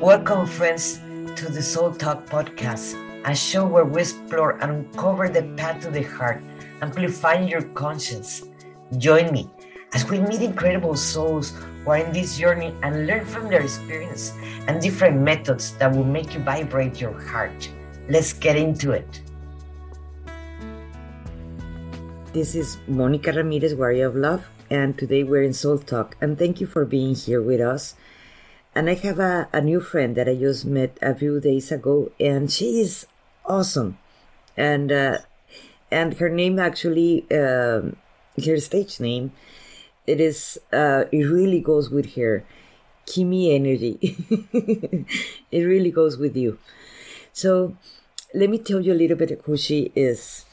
Welcome, friends, to the Soul Talk podcast, a show where we explore and uncover the path to the heart, amplifying your conscience. Join me as we meet incredible souls who are in this journey and learn from their experience and different methods that will make you vibrate your heart. Let's get into it. This is Monica Ramirez, Warrior of Love, and today we're in Soul Talk. And thank you for being here with us. And I have a, a new friend that I just met a few days ago, and she is awesome. And uh, and her name actually, um, her stage name, it is uh, it really goes with her, Kimmy Energy. it really goes with you. So let me tell you a little bit who she is.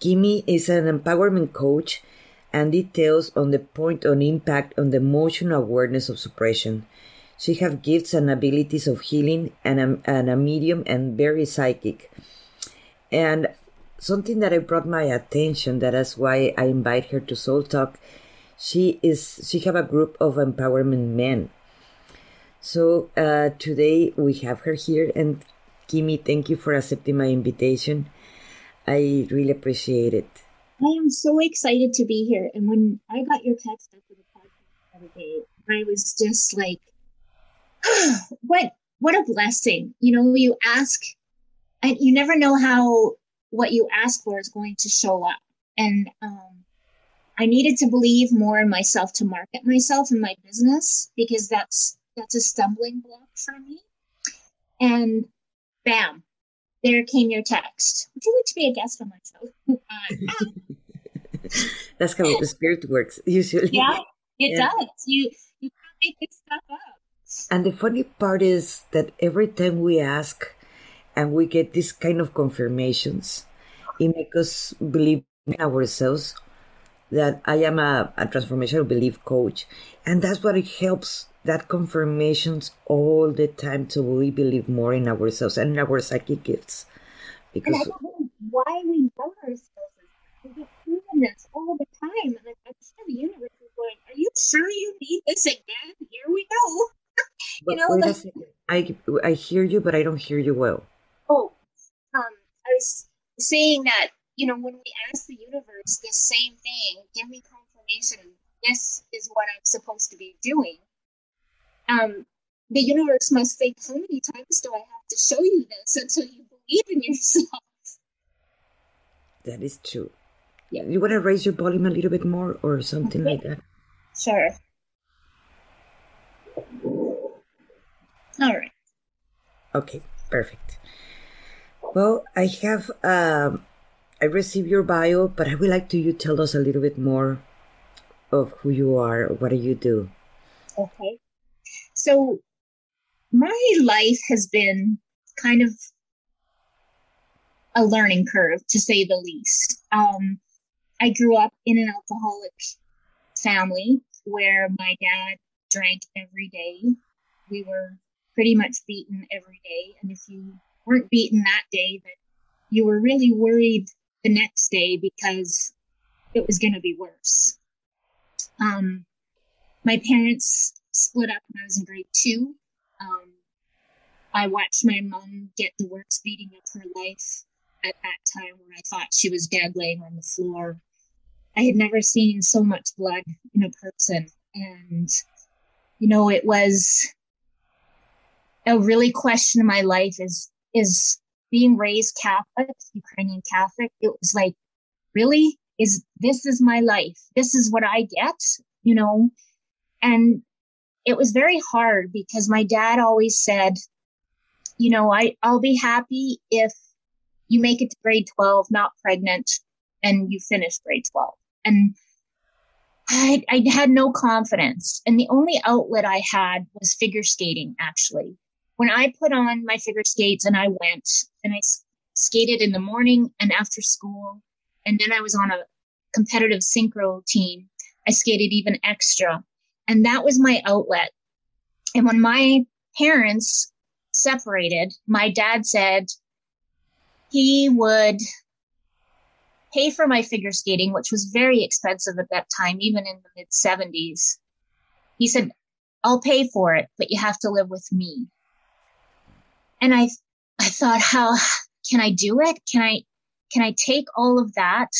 Kimmy is an empowerment coach and details on the point on impact on the emotional awareness of suppression. She has gifts and abilities of healing and a, and a medium and very psychic. And something that I brought my attention that is why I invite her to Soul Talk. She is she have a group of empowerment men. So uh, today we have her here and Kimmy, thank you for accepting my invitation. I really appreciate it. I am so excited to be here. And when I got your text after the podcast the other day, I was just like, what what a blessing. You know, you ask and you never know how what you ask for is going to show up. And um, I needed to believe more in myself to market myself and my business because that's that's a stumbling block for me. And bam, there came your text. Would you like to be a guest on my show? That's how the spirit works usually. Yeah, it yeah. does. You you can't make this stuff up. And the funny part is that every time we ask and we get this kind of confirmations, it makes us believe in ourselves that I am a, a transformational belief coach. And that's what it helps that confirmations all the time so we believe more in ourselves and in our psychic gifts. Because and I don't know why we doubt ourselves. We get this all the time. And I'm sure the universe is going, Are you sure you need this again? Here we go. you know, like, I, I hear you, but I don't hear you well. Oh, um, I was saying that, you know, when we ask the universe the same thing, give me confirmation, this is what I'm supposed to be doing um, the universe must think, how many times do I have to show you this until you believe in yourself? That is true. Yeah. You want to raise your volume a little bit more or something okay. like that? Sure. All right. Okay, perfect. Well, I have, um, I received your bio, but I would like to you tell us a little bit more of who you are, what do you do? Okay. So my life has been kind of a learning curve, to say the least. Um, I grew up in an alcoholic family where my dad drank every day. We were pretty much beaten every day. And if you weren't beaten that day, then you were really worried the next day because it was going to be worse. Um, my parents split up when I was in grade two. Um, I watched my mom get the worst beating of her life at that time when I thought she was dead laying on the floor. I had never seen so much blood in a person. And, you know, it was a really question in my life is, is being raised Catholic, Ukrainian Catholic. It was like, really? Is this is my life? This is what I get, you know? And it was very hard because my dad always said, you know, I, I'll be happy if you make it to grade 12, not pregnant, and you finish grade 12. And I, I had no confidence. And the only outlet I had was figure skating, actually. When I put on my figure skates and I went and I skated in the morning and after school, and then I was on a competitive synchro team, I skated even extra. And that was my outlet. And when my parents separated, my dad said he would pay for my figure skating, which was very expensive at that time, even in the mid 70s. He said, I'll pay for it, but you have to live with me. And I, I thought, how can I do it? Can I, can I take all of that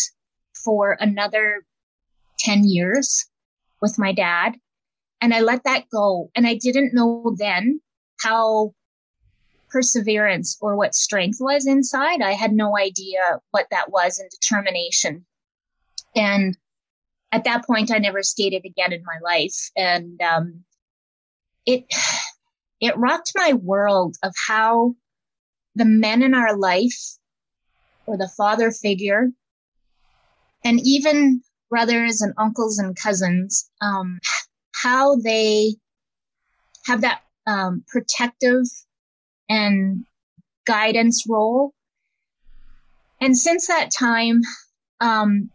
for another 10 years with my dad? And I let that go. And I didn't know then how perseverance or what strength was inside. I had no idea what that was and determination. And at that point, I never skated again in my life. And, um, it, it rocked my world of how the men in our life or the father figure and even brothers and uncles and cousins, um, how they have that um, protective and guidance role. And since that time, um,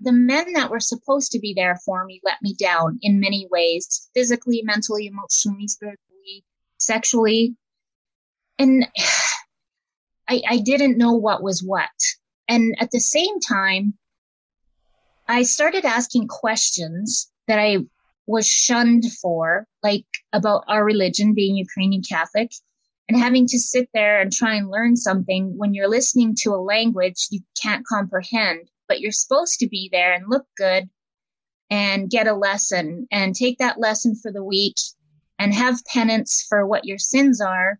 the men that were supposed to be there for me let me down in many ways physically, mentally, emotionally, spiritually, sexually. And I, I didn't know what was what. And at the same time, I started asking questions that I was shunned for, like about our religion being Ukrainian Catholic and having to sit there and try and learn something when you're listening to a language you can't comprehend, but you're supposed to be there and look good and get a lesson and take that lesson for the week and have penance for what your sins are.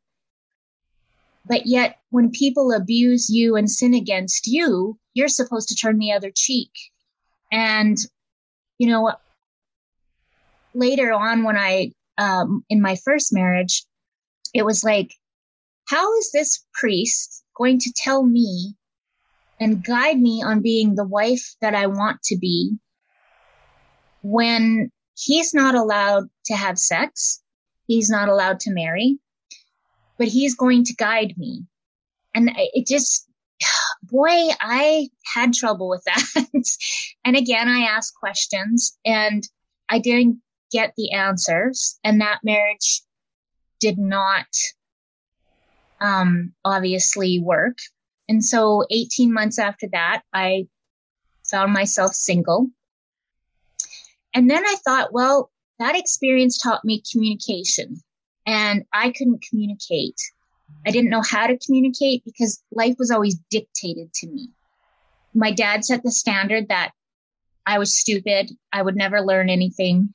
But yet when people abuse you and sin against you, you're supposed to turn the other cheek. And, you know, later on when I, um, in my first marriage, it was like, how is this priest going to tell me and guide me on being the wife that I want to be when he's not allowed to have sex? He's not allowed to marry, but he's going to guide me. And it just, boy, I had trouble with that. and again, I asked questions and I didn't get the answers and that marriage did not um, obviously work. And so 18 months after that, I found myself single. And then I thought, well, that experience taught me communication and I couldn't communicate. I didn't know how to communicate because life was always dictated to me. My dad set the standard that I was stupid. I would never learn anything.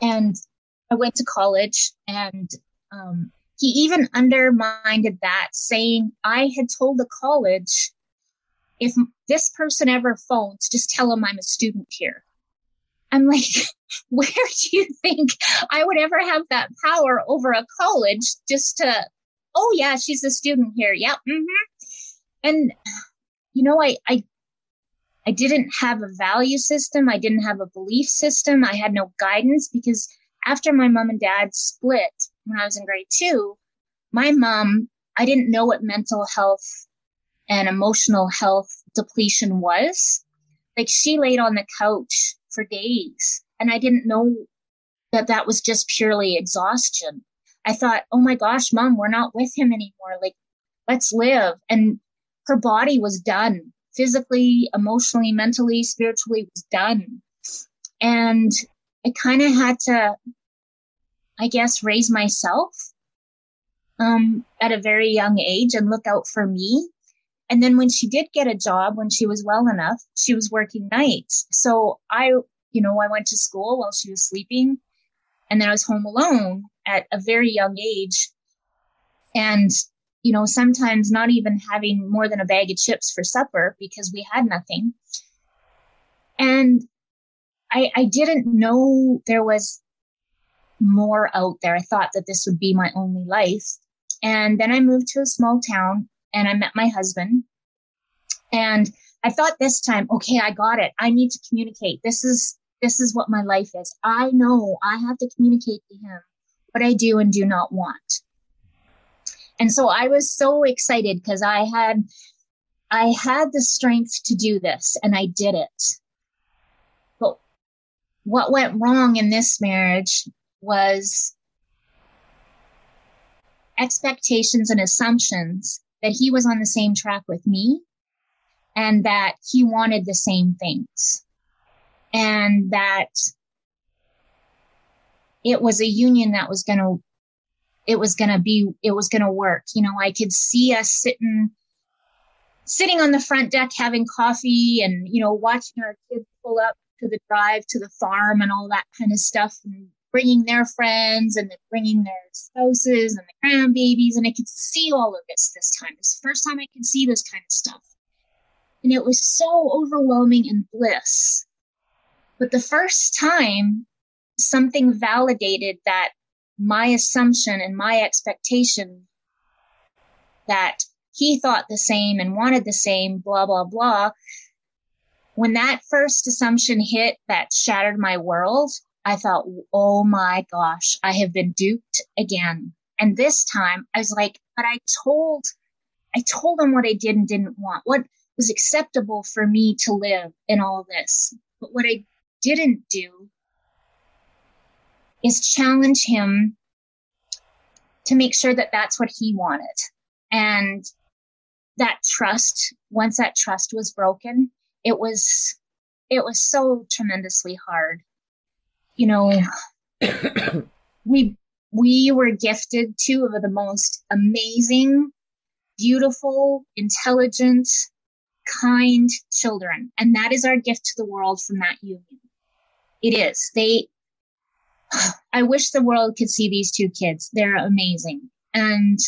And I went to college and um, he even undermined that, saying, I had told the college, if this person ever phones, just tell them I'm a student here. I'm like, where do you think I would ever have that power over a college just to, oh yeah, she's a student here. Yep. Mm-hmm. And, you know, I, I I didn't have a value system. I didn't have a belief system. I had no guidance because after my mom and dad split when I was in grade two, my mom, I didn't know what mental health and emotional health depletion was. Like she laid on the couch for days and I didn't know that that was just purely exhaustion. I thought, oh my gosh, mom, we're not with him anymore. Like, let's live. And her body was done physically, emotionally, mentally, spiritually was done. And I kind of had to, I guess, raise myself um, at a very young age and look out for me. And then when she did get a job, when she was well enough, she was working nights. So I, you know, I went to school while she was sleeping and then I was home alone at a very young age. And you know, sometimes not even having more than a bag of chips for supper because we had nothing. And I, I didn't know there was more out there. I thought that this would be my only life. And then I moved to a small town and I met my husband. And I thought this time, okay, I got it. I need to communicate. This is, this is what my life is. I know I have to communicate to him what I do and do not want. And so I was so excited because I had, I had the strength to do this and I did it. But what went wrong in this marriage was expectations and assumptions that he was on the same track with me and that he wanted the same things and that it was a union that was going to it was going to be it was going to work. You know i could see us sitting sitting on the front deck having coffee and you know watching our kids pull up to the drive to the farm and all that kind of stuff and bringing their friends and then bringing their spouses and the grandbabies. And i could see all of this this time. It's the first time i could see this kind of stuff. And it was so overwhelming and bliss. But the first time something validated that my assumption and my expectation that he thought the same and wanted the same, blah, blah, blah. When that first assumption hit that shattered my world, I thought, oh my gosh, I have been duped again. And this time I was like, but I told, I told him what I did and didn't want, what was acceptable for me to live in all this. But what I didn't do is challenge him to make sure that that's what he wanted. And that trust, once that trust was broken, it was, it was so tremendously hard. You know, we, we were gifted two of the most amazing, beautiful, intelligent, kind children. And that is our gift to the world from that union. It is. They, I wish the world could see these two kids. They're amazing. And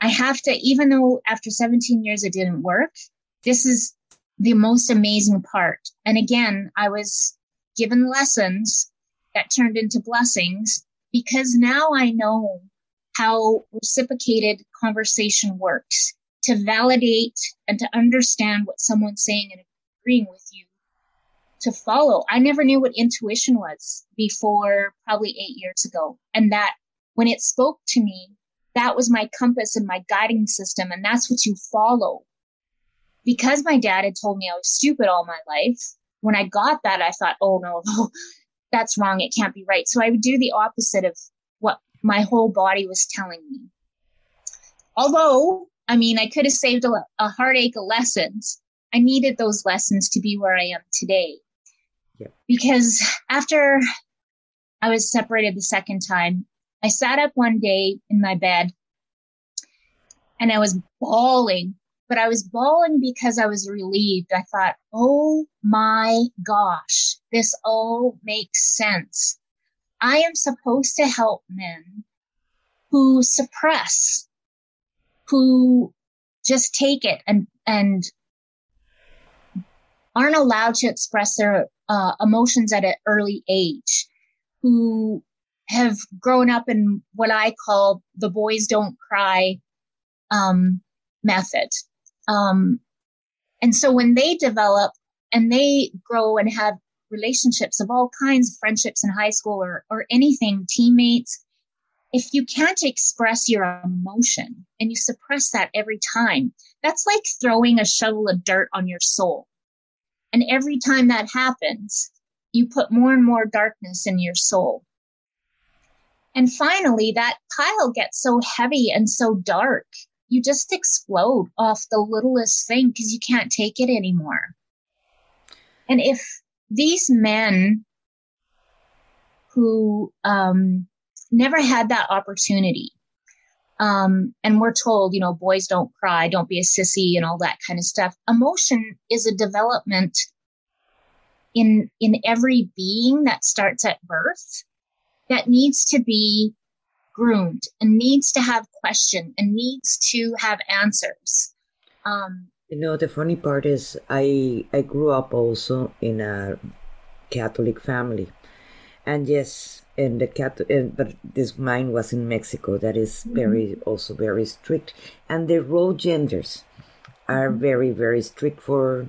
I have to, even though after 17 years it didn't work, this is the most amazing part. And again, I was given lessons that turned into blessings because now I know how reciprocated conversation works to validate and to understand what someone's saying and agreeing with you to follow. I never knew what intuition was before probably eight years ago. And that when it spoke to me, that was my compass and my guiding system. And that's what you follow. Because my dad had told me I was stupid all my life, when I got that, I thought, oh no, that's wrong. It can't be right. So I would do the opposite of what my whole body was telling me. Although, I mean, I could have saved a, a heartache of lessons. I needed those lessons to be where I am today. Because after I was separated the second time, I sat up one day in my bed and I was bawling, but I was bawling because I was relieved. I thought, oh my gosh, this all makes sense. I am supposed to help men who suppress, who just take it and, and aren't allowed to express their uh, emotions at an early age, who have grown up in what I call the boys don't cry um, method. Um, and so when they develop and they grow and have relationships of all kinds, friendships in high school or, or anything, teammates, if you can't express your emotion and you suppress that every time, that's like throwing a shovel of dirt on your soul. And every time that happens, you put more and more darkness in your soul. And finally, that pile gets so heavy and so dark, you just explode off the littlest thing because you can't take it anymore. And if these men who um, never had that opportunity, um, and we're told, you know, boys don't cry, don't be a sissy, and all that kind of stuff. Emotion is a development in in every being that starts at birth that needs to be groomed and needs to have question and needs to have answers. Um, you know, the funny part is I I grew up also in a Catholic family, and yes, in the Catholic, but this mine was in Mexico. That is mm-hmm. very also very strict, and the role genders are mm-hmm. very very strict for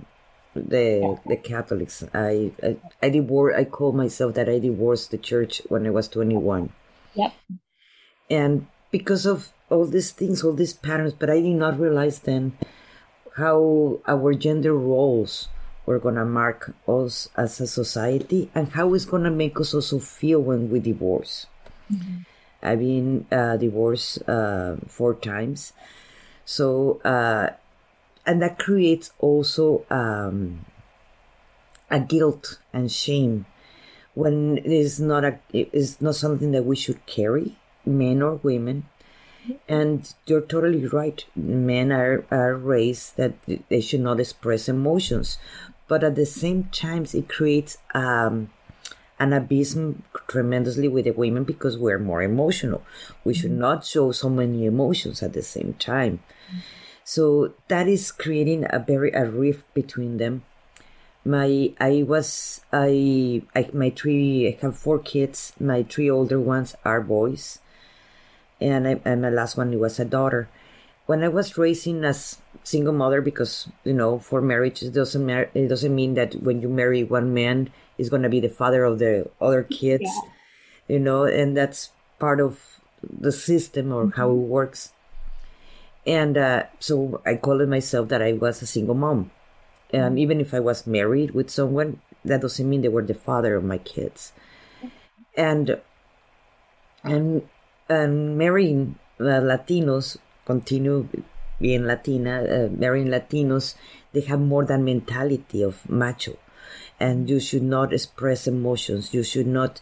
the the Catholics. I I, I divorced. I call myself that I divorced the church when I was twenty one. Yep. And because of all these things, all these patterns, but I did not realize then how our gender roles were gonna mark us as a society and how it's gonna make us also feel when we divorce. Mm-hmm. I've been uh, divorced uh, four times, so. Uh, and that creates also um, a guilt and shame when it is not a it is not something that we should carry, men or women. And you're totally right. Men are, are raised that they should not express emotions, but at the same time, it creates um, an abysm tremendously with the women because we're more emotional. We should mm-hmm. not show so many emotions at the same time. So that is creating a very a rift between them. My I was I, I my three I have four kids. My three older ones are boys, and I, and my last one was a daughter. When I was raising as single mother, because you know for marriage it doesn't mar- it doesn't mean that when you marry one man is going to be the father of the other kids, yeah. you know, and that's part of the system or mm-hmm. how it works. And uh, so I called it myself that I was a single mom. And mm-hmm. even if I was married with someone, that doesn't mean they were the father of my kids. And and and marrying uh, Latinos, continue being Latina, uh, marrying Latinos, they have more than mentality of macho and you should not express emotions. You should not,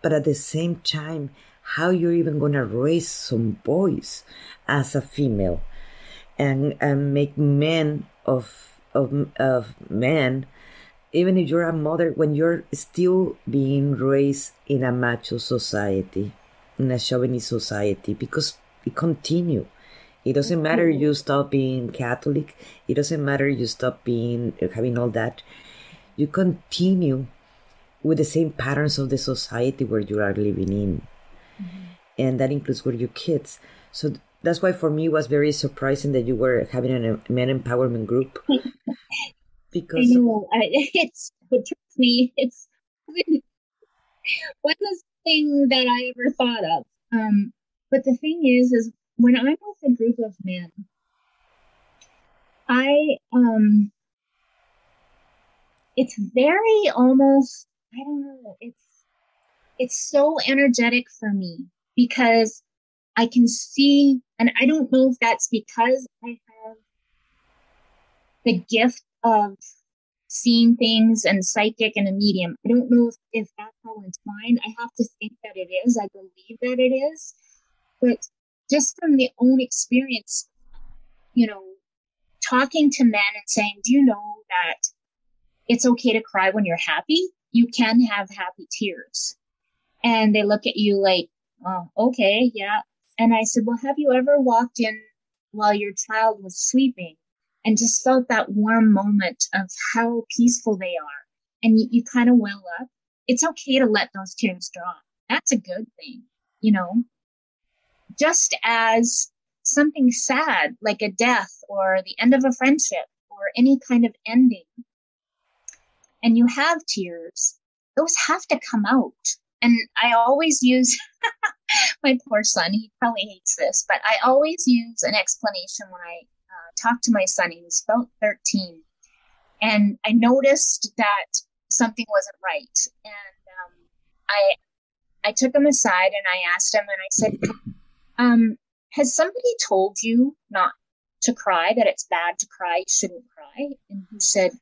but at the same time, how you're even going to raise some boys as a female and, and make men of, of, of men, even if you're a mother, when you're still being raised in a macho society, in a chauvinist society, because it continue. It doesn't matter you stop being Catholic. It doesn't matter you stop being having all that you continue with the same patterns of the society where you are living in. Mm-hmm. And that includes with your kids. So that's why for me it was very surprising that you were having a men empowerment group. because I know, I, it's it trust me, it's one thing that I ever thought of. Um, but the thing is, is when I'm with a group of men, I um it's very almost I don't know, it's it's so energetic for me because I can see and I don't know if that's because I have the gift of seeing things and psychic and a medium. I don't know if, if that's all entwined. I have to think that it is. I believe that it is. But just from the own experience, you know, talking to men and saying, Do you know that it's okay to cry when you're happy. You can have happy tears. And they look at you like, oh, okay, yeah. And I said, well, have you ever walked in while your child was sleeping and just felt that warm moment of how peaceful they are? And you, you kind of well up. It's okay to let those tears drop. That's a good thing, you know? Just as something sad, like a death or the end of a friendship or any kind of ending, and you have tears, those have to come out. And I always use my poor son, he probably hates this, but I always use an explanation when I uh, talk to my son. He was about 13. And I noticed that something wasn't right. And um, I, I took him aside and I asked him, and I said, um, Has somebody told you not to cry, that it's bad to cry, you shouldn't cry? And he said,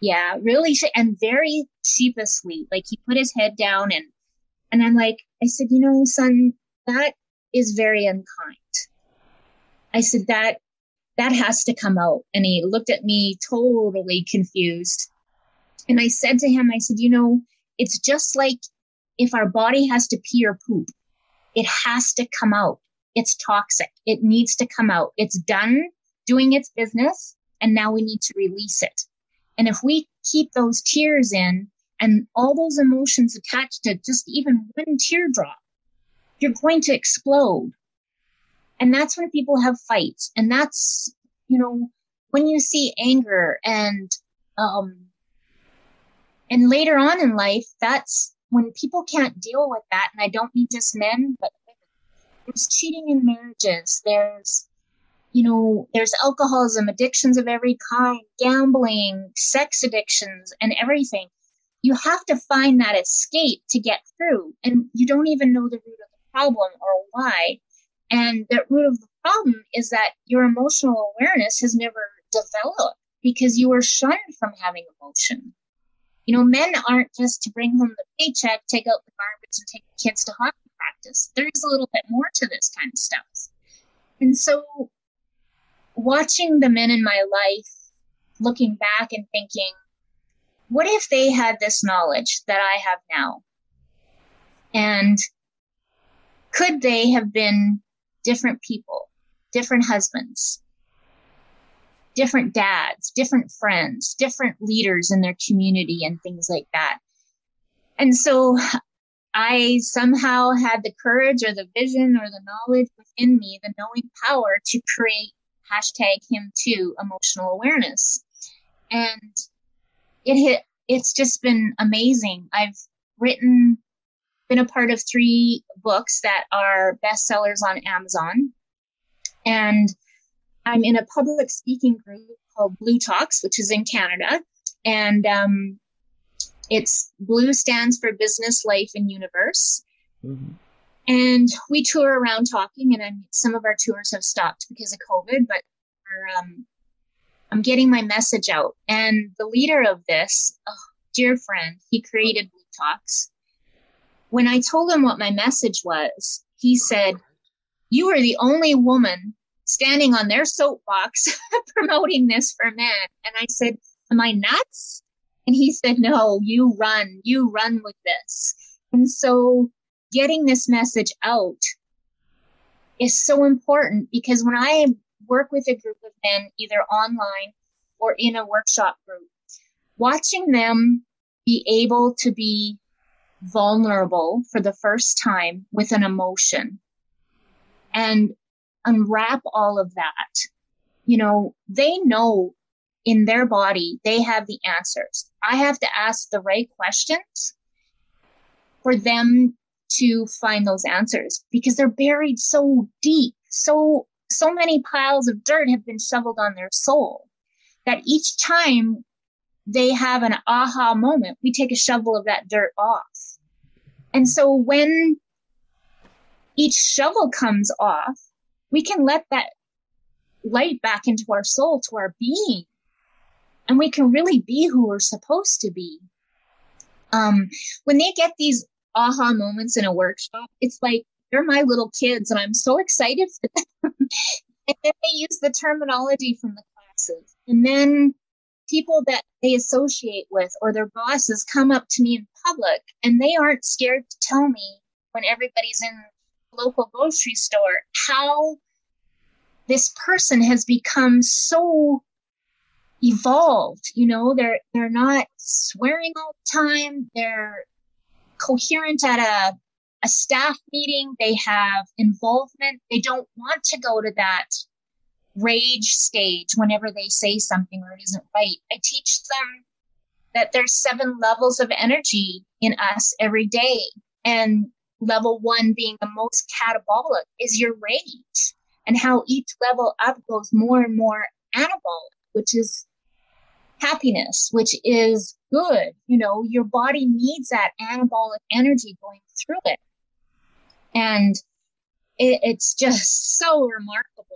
yeah, really, and very sheepishly. Like he put his head down and, and I'm like, I said, you know, son, that is very unkind. I said that, that has to come out. And he looked at me totally confused. And I said to him, I said, you know, it's just like if our body has to pee or poop, it has to come out. It's toxic. It needs to come out. It's done doing its business. And now we need to release it. And if we keep those tears in and all those emotions attached to just even one teardrop, you're going to explode. And that's when people have fights. And that's, you know, when you see anger and, um, and later on in life, that's when people can't deal with that. And I don't mean just men, but there's cheating in marriages. There's you know, there's alcoholism, addictions of every kind, gambling, sex addictions, and everything. You have to find that escape to get through. And you don't even know the root of the problem or why. And the root of the problem is that your emotional awareness has never developed because you were shunned from having emotion. You know, men aren't just to bring home the paycheck, take out the garbage, and take the kids to hockey practice. There's a little bit more to this kind of stuff. And so, watching the men in my life, looking back and thinking, what if they had this knowledge that I have now? And could they have been different people, different husbands, different dads, different friends, different leaders in their community and things like that. And so I somehow had the courage or the vision or the knowledge within me, the knowing power to create hashtag him too emotional awareness. And it hit, it's just been amazing. I've written, been a part of three books that are bestsellers on Amazon. And I'm in a public speaking group called Blue Talks, which is in Canada. And um, it's Blue stands for Business, Life, and Universe. Mm-hmm. And we tour around talking, and I'm, some of our tours have stopped because of COVID, but um, I'm getting my message out. And the leader of this, oh, dear friend, he created Blue Talks. When I told him what my message was, he said, You are the only woman standing on their soapbox promoting this for men. And I said, Am I nuts? And he said, No, you run, you run with this. And so getting this message out is so important because when I work with a group of men, either online or in a workshop group, watching them be able to be vulnerable for the first time with an emotion and unwrap all of that, you know, they know in their body they have the answers. I have to ask the right questions for them to find those answers because they're buried so deep. So, so many piles of dirt have been shoveled on their soul that each time they have an aha moment, we take a shovel of that dirt off. And so when each shovel comes off, we can let that light back into our soul, to our being, and we can really be who we're supposed to be. Um, when they get these aha moments in a workshop, it's like they're my little kids, and I'm so excited for them. and then they use the terminology from the classes, and then people that they associate with or their bosses come up to me in public, and they aren't scared to tell me when everybody's in local grocery store how this person has become so evolved you know? They're they're not swearing all the time. They're coherent at a a staff meeting. They have involvement. They don't want to go to that rage stage whenever they say something or it isn't right. I teach them that there's seven levels of energy in us every day. And level one being the most catabolic is your rage and how each level up goes more and more anabolic, which is happiness, which is good. You know, your body needs that anabolic energy going through it. And it, it's just so remarkable.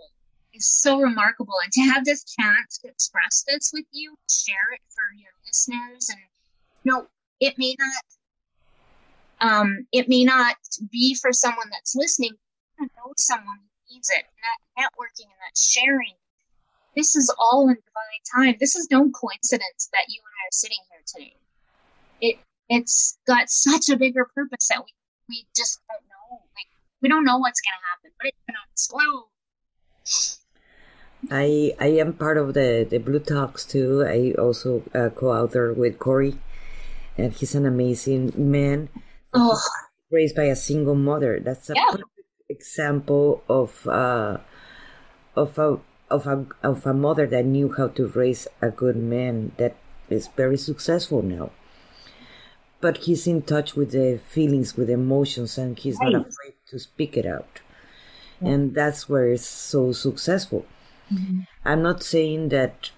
It's so remarkable. And to have this chance to express this with you, share it for your listeners, and you know, it may not um, it may not be for someone that's listening. You know someone who needs it. And that networking and that sharing. This is all in divine time. This is no coincidence that you and I are sitting here today. It it's got such a bigger purpose that we we just don't know. Like we don't know what's gonna happen, but it's gonna explode. I I am part of the the Blue Talks too. I also uh, co-author with Corey, and he's an amazing man oh. raised by a single mother. That's a yeah. perfect example of uh, of a of a of a mother that knew how to raise a good man that is very successful now. But he's in touch with the feelings, with emotions, and he's right. not afraid to speak it out. Yeah. And that's where it's so successful. Mm-hmm. I'm not saying that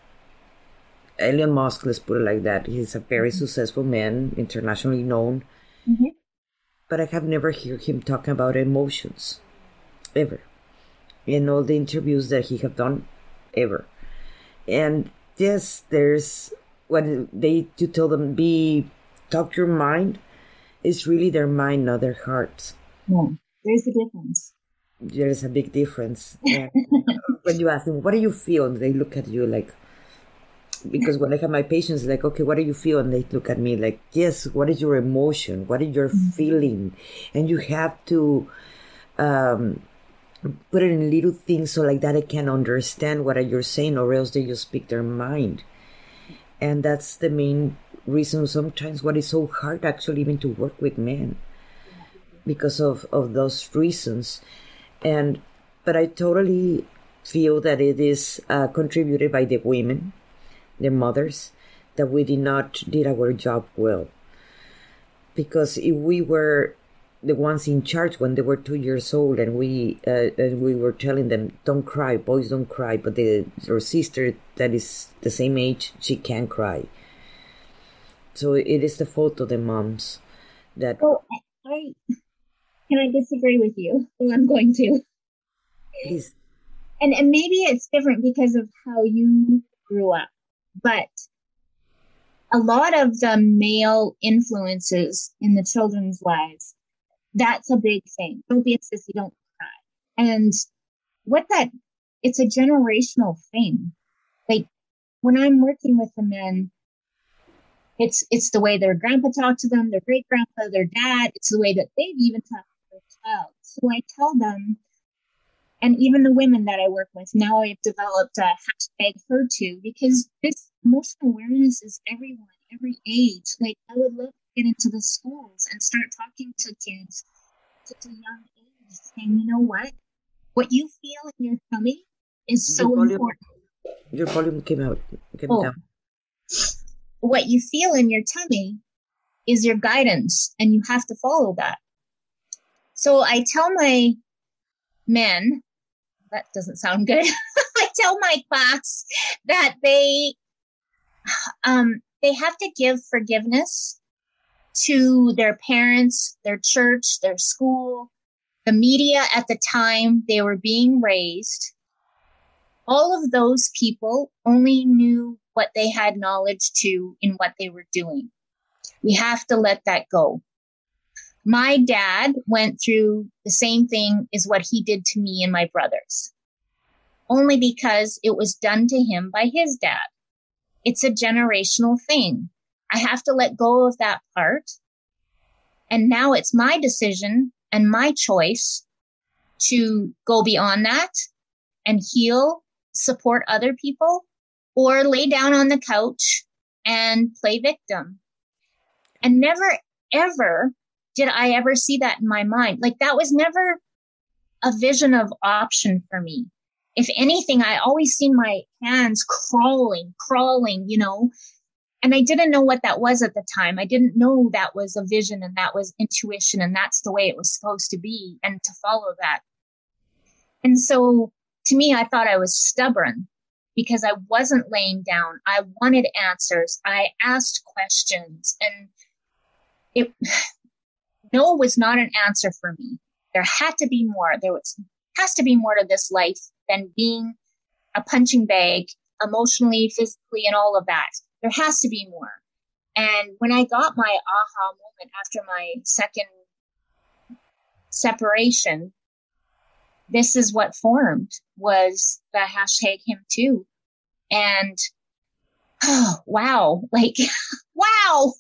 Elon Musk, let's put it like that, he's a very mm-hmm. successful man, internationally known. But I have never heard him talking about emotions, ever, in all the interviews that he have done, ever. And yes, there's when they you tell them be talk your mind, it's really their mind, not their heart. Yeah, there's a difference. There's a big difference. Uh, when you ask them, "What do you feel?" and they look at you like, because when I have my patients, like, okay, what do you feel? And they look at me like, yes, what is your emotion? What is your mm-hmm. feeling? And you have to um, put it in little things so like that I can understand what you're saying, or else they just speak their mind. And that's the main reason sometimes what is so hard actually even to work with men because of, of those reasons. And but I totally feel that it is uh, contributed by the women their mothers, that we did not did our job well. Because if we were the ones in charge when they were two years old, and we uh, and we were telling them, "Don't cry, boys, don't cry," but the your sister that is the same age, she can cry. So it is the fault of the moms that. Oh, I can I disagree with you. Well, I'm going to. Please. And and maybe it's different because of how you grew up. But a lot of the male influences in the children's lives, that's a big thing. Don't be a sissy, don't cry. And what that, it's a generational thing. Like when I'm working with the men, it's it's the way their grandpa talked to them, their great grandpa, their dad. It's the way that they've even talked to their child. So I tell them and even the women that I work with now I've developed a hashtag her too because this emotional awareness is everyone, every age. Like I would love to get into the schools and start talking to kids at a young age, saying, you know what, what you feel in your tummy is so volume, important. Your volume came out. Came oh. down. What you feel in your tummy is your guidance, and you have to follow that. So I tell my men that doesn't sound good. I tell my class that they um, they have to give forgiveness to their parents, their church, their school, the media at the time they were being raised. All of those people only knew what they had knowledge to in what they were doing. We have to let that go. My dad went through the same thing as what he did to me and my brothers only because it was done to him by his dad. It's a generational thing. I have to let go of that part. And now it's my decision and my choice to go beyond that and heal, support other people, or lay down on the couch and play victim. And never, ever did I ever see that in my mind. Like that was never a vision of option for me if anything, I always see my hands crawling, crawling, you know, and I didn't know what that was at the time. I didn't know that was a vision and that was intuition and that's the way it was supposed to be and to follow that. And so to me, I thought I was stubborn because I wasn't laying down. I wanted answers. I asked questions and it, no was not an answer for me. There had to be more. There was, has to be more to this life than being a punching bag emotionally, physically, and all of that. There has to be more. And when I got my aha moment after my second separation, this is what formed was the hashtag him too. And oh, wow, like, wow.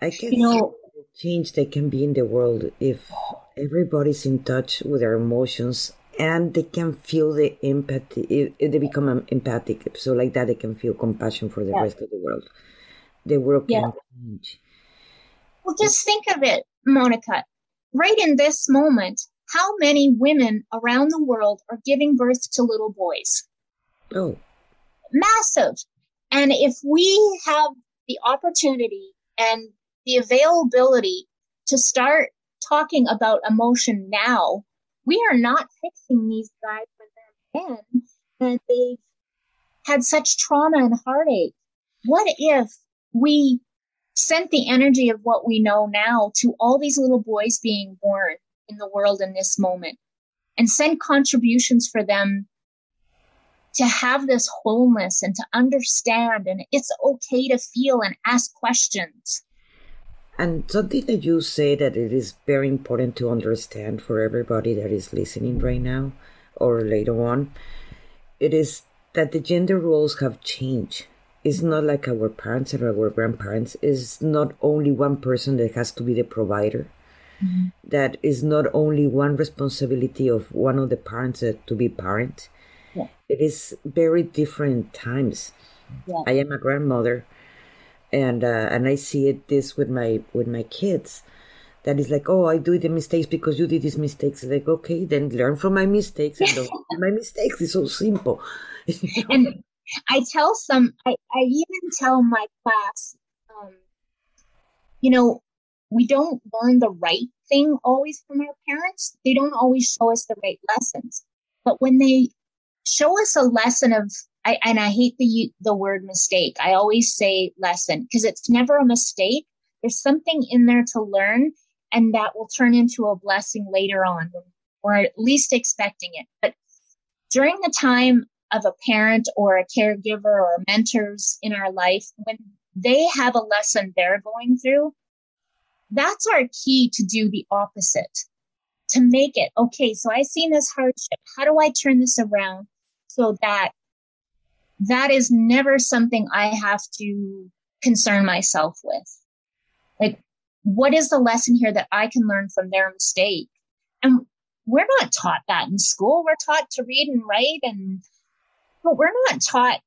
I can you know, change that can be in the world if everybody's in touch with their emotions and they can feel the empathy they become um, empathic so like that they can feel compassion for the yeah. rest of the world. The world can yeah. change. Well just think of it monica. Right in this moment how many women around the world are giving birth to little boys? Oh. Massive. And if we have the opportunity and the availability to start talking about emotion now we are not fixing these guys when they're men and they've had such trauma and heartache. What if we sent the energy of what we know now to all these little boys being born in the world in this moment and send contributions for them to have this wholeness and to understand and it's okay to feel and ask questions and something that you say that it is very important to understand for everybody that is listening right now or later on it is that the gender roles have changed it's not like our parents or our grandparents it's not only one person that has to be the provider mm-hmm. that is not only one responsibility of one of the parents to be parent yeah. it is very different times yeah. i am a grandmother and uh, and i see it this with my with my kids that is like oh i do the mistakes because you did these mistakes like okay then learn from my mistakes and don't do my mistakes it's so simple and i tell some i, I even tell my class um, you know we don't learn the right thing always from our parents. They don't always show us the right lessons. But when they show us a lesson of, I, and I hate the the word mistake. I always say lesson because it's never a mistake. There's something in there to learn, and that will turn into a blessing later on, or at least expecting it. But during the time of a parent or a caregiver or mentors in our life, when they have a lesson they're going through, that's our key to do the opposite, to make it okay. So I've seen this hardship. How do I turn this around so that that is never something I have to concern myself with? Like, what is the lesson here that I can learn from their mistake? And we're not taught that in school. We're taught to read and write and, but we're not taught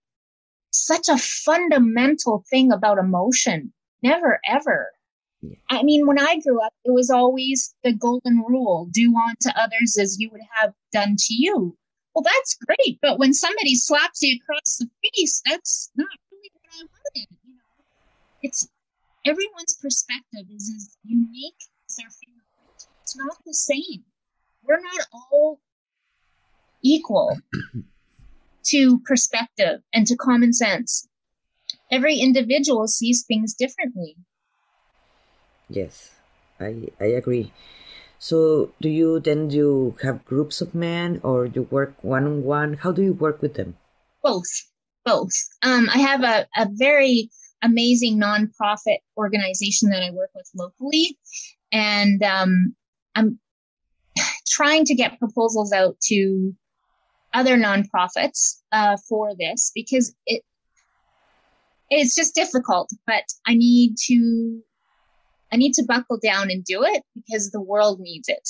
such a fundamental thing about emotion. Never, ever. I mean, when I grew up, it was always the golden rule do unto others as you would have done to you. Well, that's great. But when somebody slaps you across the face, that's not really what I wanted. You know, it's everyone's perspective is as unique as their fingerprint. It's not the same. We're not all equal to perspective and to common sense. Every individual sees things differently. Yes, I I agree. So, do you then you have groups of men, or you work one on one? How do you work with them? Both, both. Um, I have a, a very amazing nonprofit organization that I work with locally, and um, I'm trying to get proposals out to other nonprofits uh, for this because it it's just difficult. But I need to I need to buckle down and do it because the world needs it.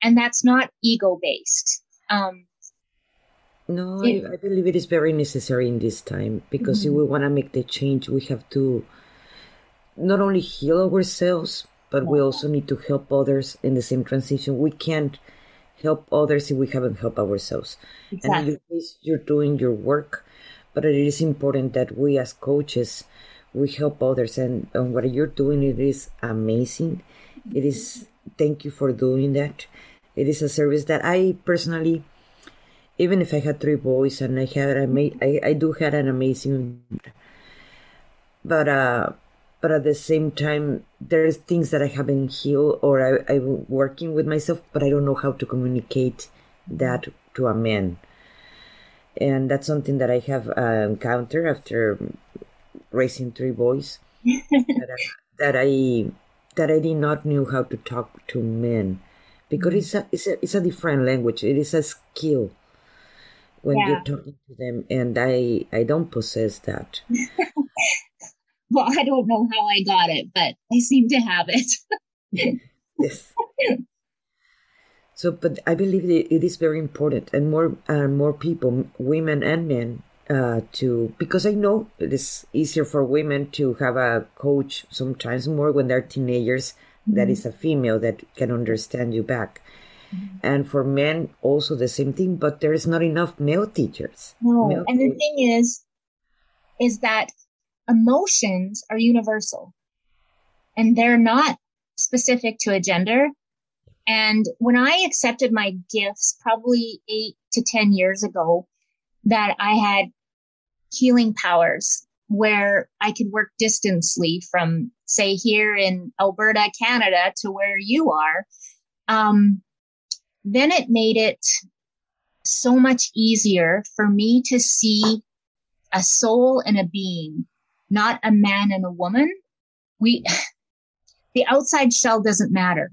And that's not ego based. Um, no, it, I, believe it is very necessary in this time because mm-hmm. if we want to make the change, we have to not only heal ourselves, but we also need to help others in the same transition. We can't help others if we haven't helped ourselves. Exactly. And in your case, you're doing your work, but it is important that we as coaches we help others and, and what you're doing it is amazing. It is thank you for doing that. It is a service that i personally even if i had three boys and i had I, made, I, I do had an amazing but uh but at the same time there's things that i haven't healed or I, i'm working with myself but i don't know how to communicate that to a man. And that's something that i have uh, encountered after raising three boys that, I, that I that I did not knew how to talk to men because it's a it's a it's a different language. It is a skill when yeah. you're talking to them, and I I don't possess that. well, I don't know how I got it, but I seem to have it. yes. So, but I believe it is very important, and more and more people, women and men, uh, to because I know it is easier for women to have a coach sometimes more when they're teenagers mm-hmm. that is a female that can understand you back. Mm-hmm. And for men, also the same thing, but there is not enough male teachers. No, male and the thing is, is that emotions are universal, and they're not specific to a gender. And when I accepted my gifts, probably eight to ten years ago, that I had healing powers where I could work distantly from, say, here in Alberta, Canada, to where you are. Um, then it made it so much easier for me to see a soul and a being, not a man and a woman. We, the outside shell doesn't matter.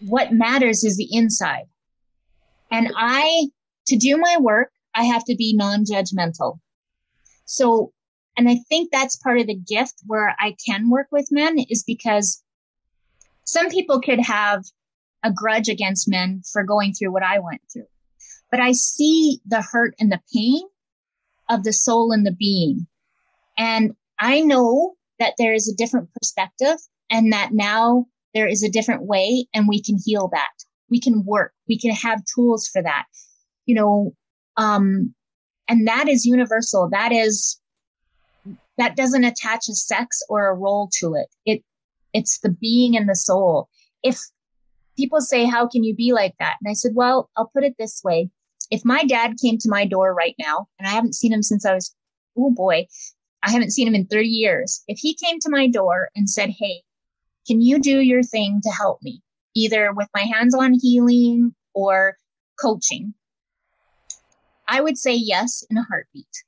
What matters is the inside. And I, to do my work, I have to be non judgmental. So, and I think that's part of the gift where I can work with men is because some people could have a grudge against men for going through what I went through. But I see the hurt and the pain of the soul and the being. And I know that there is a different perspective and that now there is a different way and we can heal that. We can work. We can have tools for that. You know, um, and that is universal. That is, that doesn't attach a sex or a role to it. It, it's the being and the soul. If people say, how can you be like that? And I said, well, I'll put it this way. If my dad came to my door right now, and I haven't seen him since I was, oh boy, I haven't seen him in 30 years. If he came to my door and said, Hey, can you do your thing to help me? Either with my hands on healing or coaching. I would say yes in a heartbeat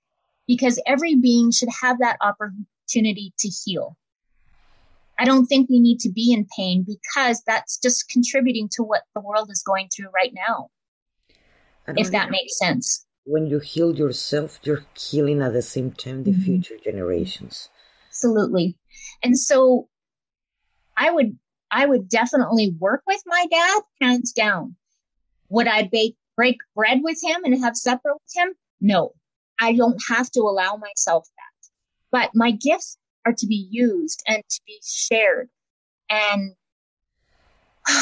because every being should have that opportunity to heal. I don't think we need to be in pain because that's just contributing to what the world is going through right now. If that makes sense when you heal yourself, you're healing at the same time the mm-hmm. future generations. Absolutely. And so I would I would definitely work with my dad, hands down. Would I bake break bread with him and have supper with him? No. I don't have to allow myself that. But my gifts are to be used and to be shared. And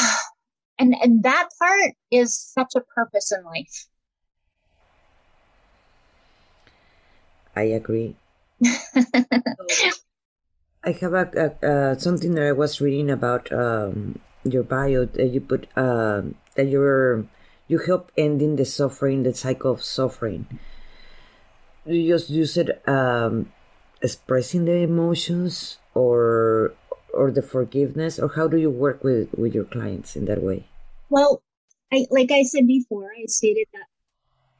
and and that part is such a purpose in life I agree. I have a, a, a, something that I was reading about um, your bio that you put uh, that you're you help ending the suffering, the cycle of suffering. You just you said um, expressing the emotions or or the forgiveness, or how do you work with with your clients in that way? Well, I like I said before, I stated that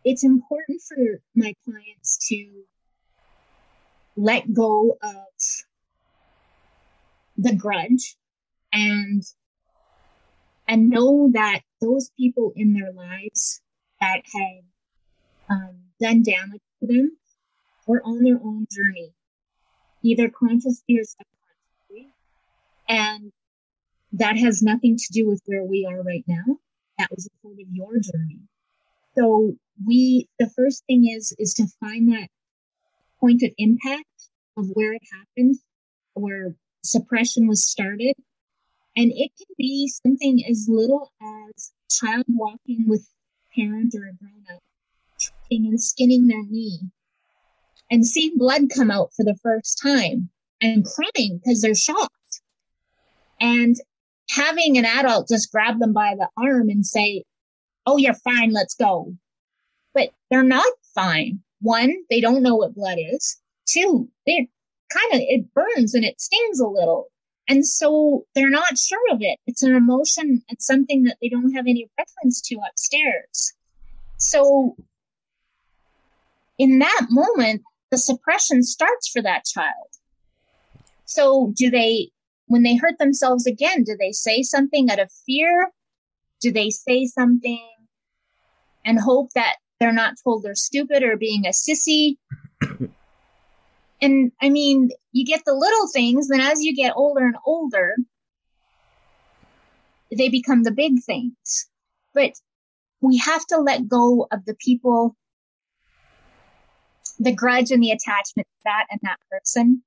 it's important for my clients to let go of the grudge and and know that those people in their lives that had um, done damage to them were on their own journey, either consciously or subconsciously. And that has nothing to do with where we are right now. That was a part of your journey. So we, the first thing is, is to find that point of impact of where it happened, where suppression was started. And it can be something as little as child walking with parent or a grown up, and skinning their knee and seeing blood come out for the first time and crying because they're shocked. And having an adult just grab them by the arm and say, Oh, you're fine, let's go. But they're not fine. One, they don't know what blood is. Two, they're kind of, it burns and it stings a little. And so they're not sure of it. It's an emotion. It's something that they don't have any reference to upstairs. So in that moment, the suppression starts for that child. So do they, when they hurt themselves again, do they say something out of fear? Do they say something and hope that they're not told they're stupid or being a sissy. And I mean, you get the little things, then as you get older and older, they become the big things. But we have to let go of the people, the grudge and the attachment to that and that person.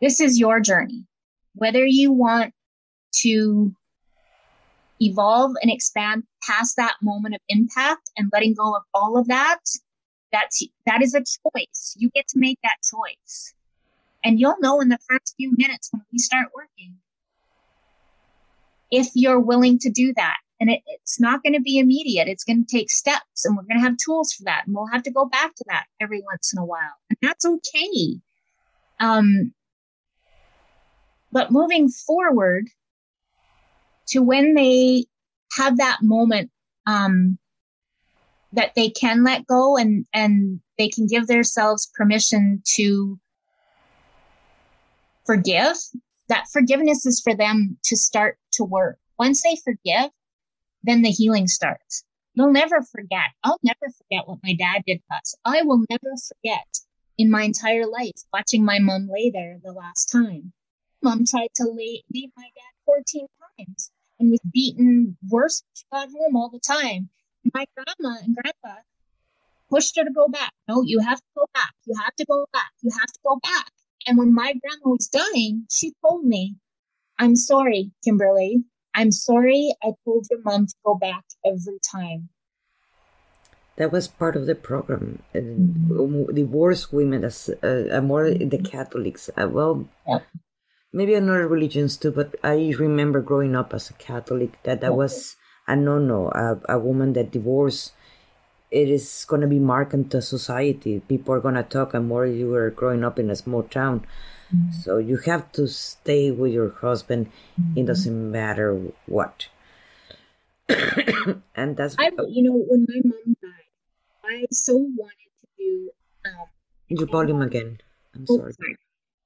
This is your journey. Whether you want to evolve and expand past that moment of impact and letting go of all of that, that's, that is a choice. You get to make that choice. And you'll know in the first few minutes when we start working if you're willing to do that. And it, it's not going to be immediate. It's going to take steps and we're going to have tools for that. And we'll have to go back to that every once in a while. And that's okay. Um, but moving forward, to when they have that moment um, that they can let go and and they can give themselves permission to forgive. That forgiveness is for them to start to work. Once they forgive then the healing starts. You'll never forget. I'll never forget what my dad did to us. I will never forget in my entire life watching my mom lay there the last time. Mom tried to lay, leave my dad 14 times and was beaten worse she got home all the time my grandma and grandpa pushed her to go back. No, you have to go back. You have to go back. You have to go back. And when my grandma was dying, she told me, I'm sorry, Kimberly. I'm sorry I told your mom to go back every time. That was part of the program. Mm-hmm. Divorced women, as uh, more the Catholics. Uh, well, yeah. maybe another religions too, but I remember growing up as a Catholic that that was a no no. A, a woman that divorced it is going to be marked into society. People are going to talk, and more you were growing up in a small town. Mm-hmm. So you have to stay with your husband. Mm-hmm. It doesn't matter what. and that's I, you know, when my mom died, I so wanted to do. Um, you volume again. I'm oh, sorry. sorry.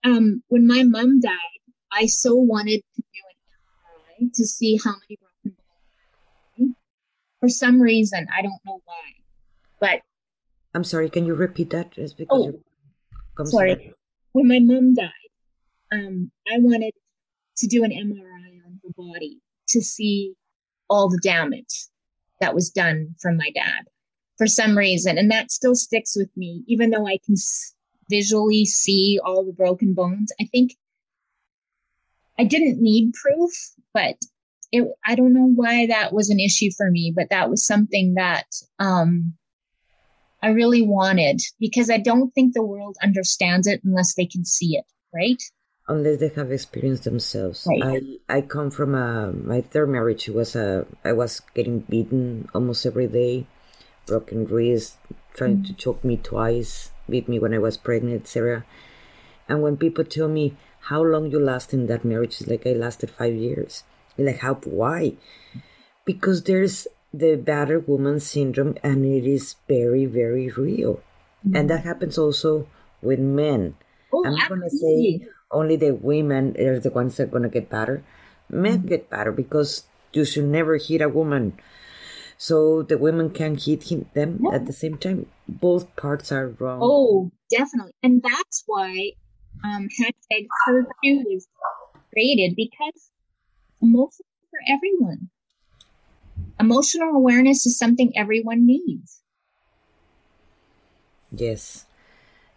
Um, when my mom died, I so wanted to do an MRI to see how many. For some reason, I don't know why but I'm sorry, can you repeat that? It's because oh, sorry. When my mom died, um, I wanted to do an MRI on her body to see all the damage that was done from my dad for some reason. And that still sticks with me, even though I can visually see all the broken bones. I think I didn't need proof, but it, I don't know why that was an issue for me, but that was something that, um, I really wanted because I don't think the world understands it unless they can see it, right? Unless they have experienced themselves. Right. I I come from a my third marriage was a I was getting beaten almost every day, broken wrist, trying mm-hmm. to choke me twice, beat me when I was pregnant, etc. And when people tell me how long you last in that marriage, it's like I lasted five years. Like how why? Because there's the battered woman syndrome and it is very very real. Mm-hmm. and that happens also with men. Oh, i'm not going to say only the women are the ones that are going to get battered men mm-hmm. get battered because you should never hit a woman. So the women can hit him, them yeah. at the same time. Both parts are wrong. Oh definitely. And that's why um hashtag her too is created because emotions for everyone emotional awareness is something everyone needs. Yes.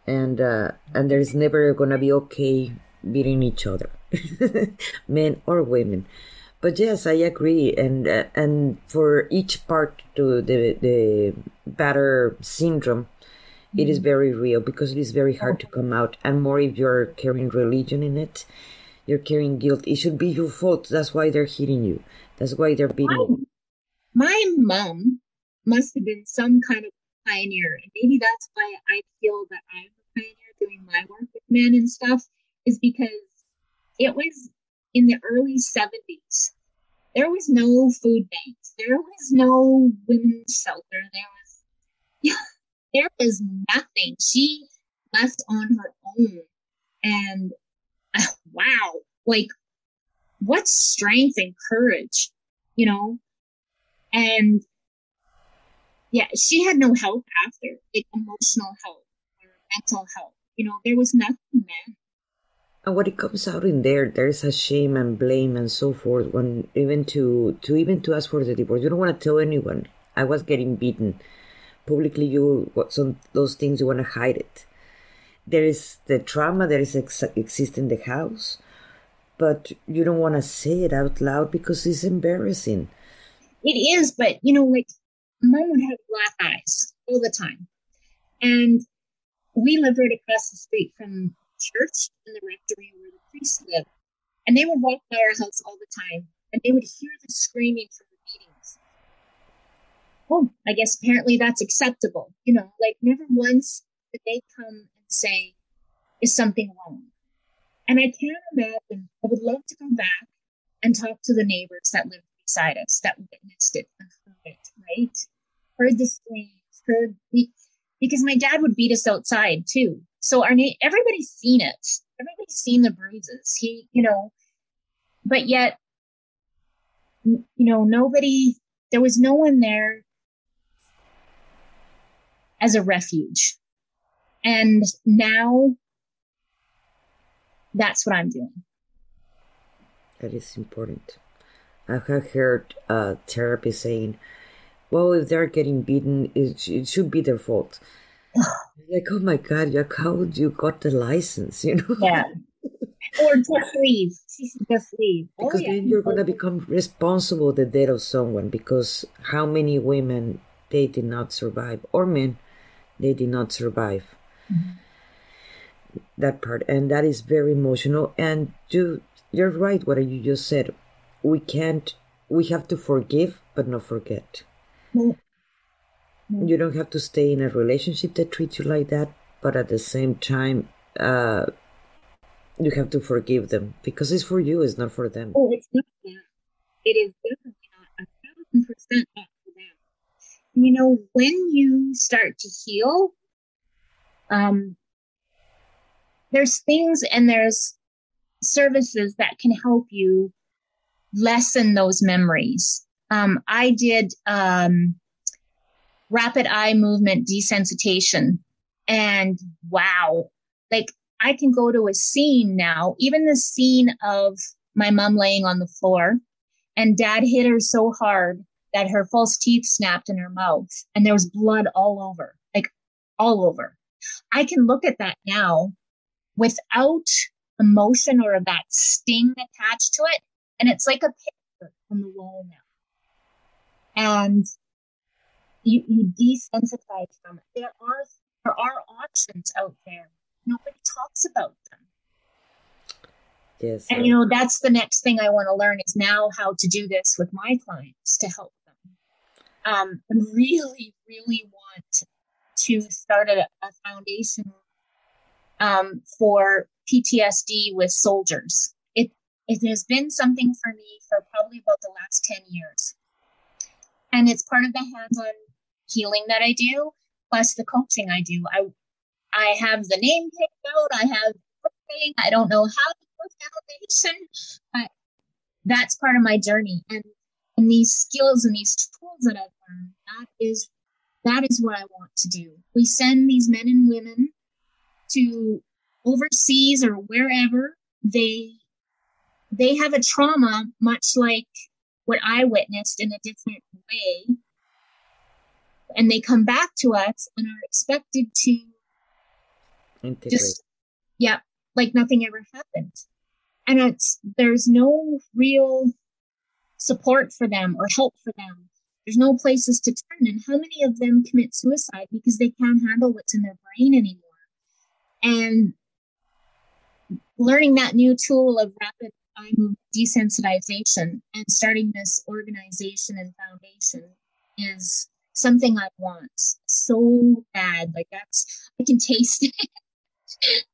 And uh, and there's never gonna be okay beating each other, men or women. But yes, I agree, and uh, and for each part to the the batter syndrome, it is mm-hmm. very real because it is very hard to come out, and more if you're carrying religion in it, you're carrying guilt. It should be your fault. That's why they're hitting you. That's why they're beating you my mom must have been some kind of pioneer. And maybe that's why I feel that I'm a pioneer doing my work with men and stuff, is because it was in the early 70s. There was no food banks. There was no women's shelter. There was yeah, there was nothing. She left on her own. And wow, like what strength and courage, you know? And yeah, she had no help after, like emotional help or mental help. You know, there was nothing then. And what it comes out in there, there's a shame and blame and so forth. When even to to even to ask for the divorce, you don't want to tell anyone. I was getting beaten publicly. You what some those things you want to hide it. There is the trauma that is ex- in the house, but you don't want to say it out loud because it's embarrassing. It is, but you know, like mom would have black eyes all the time. And we lived right across the street from church and the rectory where the priests lived. And they would walk by our house all the time and they would hear the screaming from the meetings. Oh, I guess apparently that's acceptable. You know, like never once did they come and say, is something wrong? And I can't imagine, I would love to go back and talk to the neighbors that lived beside us that witnessed it. it, right? Heard the screams, heard the, because my dad would beat us outside too. So our everybody's seen it. Everybody's seen the bruises. He, you know, but yet, you know, nobody, there was no one there as a refuge. And now that's what I'm doing. That is important. I have heard uh, therapy saying, well, if they're getting beaten, it, it should be their fault. like, oh my God, Jack, how you got the license, you know? Yeah. or just leave. Just leave. Oh, because oh, yeah. then you're going to become responsible the death of someone because how many women they did not survive or men they did not survive mm-hmm. that part and that is very emotional. And you you're right what you just said. We can't we have to forgive but not forget. Mm-hmm. you don't have to stay in a relationship that treats you like that but at the same time uh, you have to forgive them because it's for you it's not for them. Oh it's not that it is definitely not a thousand percent not for them. You know when you start to heal um there's things and there's services that can help you lessen those memories. Um, I did um, rapid eye movement desensitization, and wow, like I can go to a scene now, even the scene of my mom laying on the floor, and dad hit her so hard that her false teeth snapped in her mouth, and there was blood all over, like all over. I can look at that now without emotion or that sting attached to it. And it's like a picture on the wall now. And you, you desensitize from it. There are there are options out there. Nobody talks about them. Yes. And you know, that's the next thing I want to learn is now how to do this with my clients to help them. Um, I really, really want to start a, a foundation um, for PTSD with soldiers. It, it has been something for me for probably about the last 10 years. And it's part of the hands on healing that I do, plus the coaching I do. I, I have the name picked out, I have I don't know how to do a foundation, but that's part of my journey. And, and these skills and these tools that I've learned, that is that is what I want to do. We send these men and women to overseas or wherever they they have a trauma much like what I witnessed in a different way. And they come back to us and are expected to Integrate. just yeah, like nothing ever happened. And it's there's no real support for them or help for them. There's no places to turn. And how many of them commit suicide because they can't handle what's in their brain anymore? And learning that new tool of rapid eye movement desensitization and starting this organization and foundation is something I want so bad. Like that's I can taste it.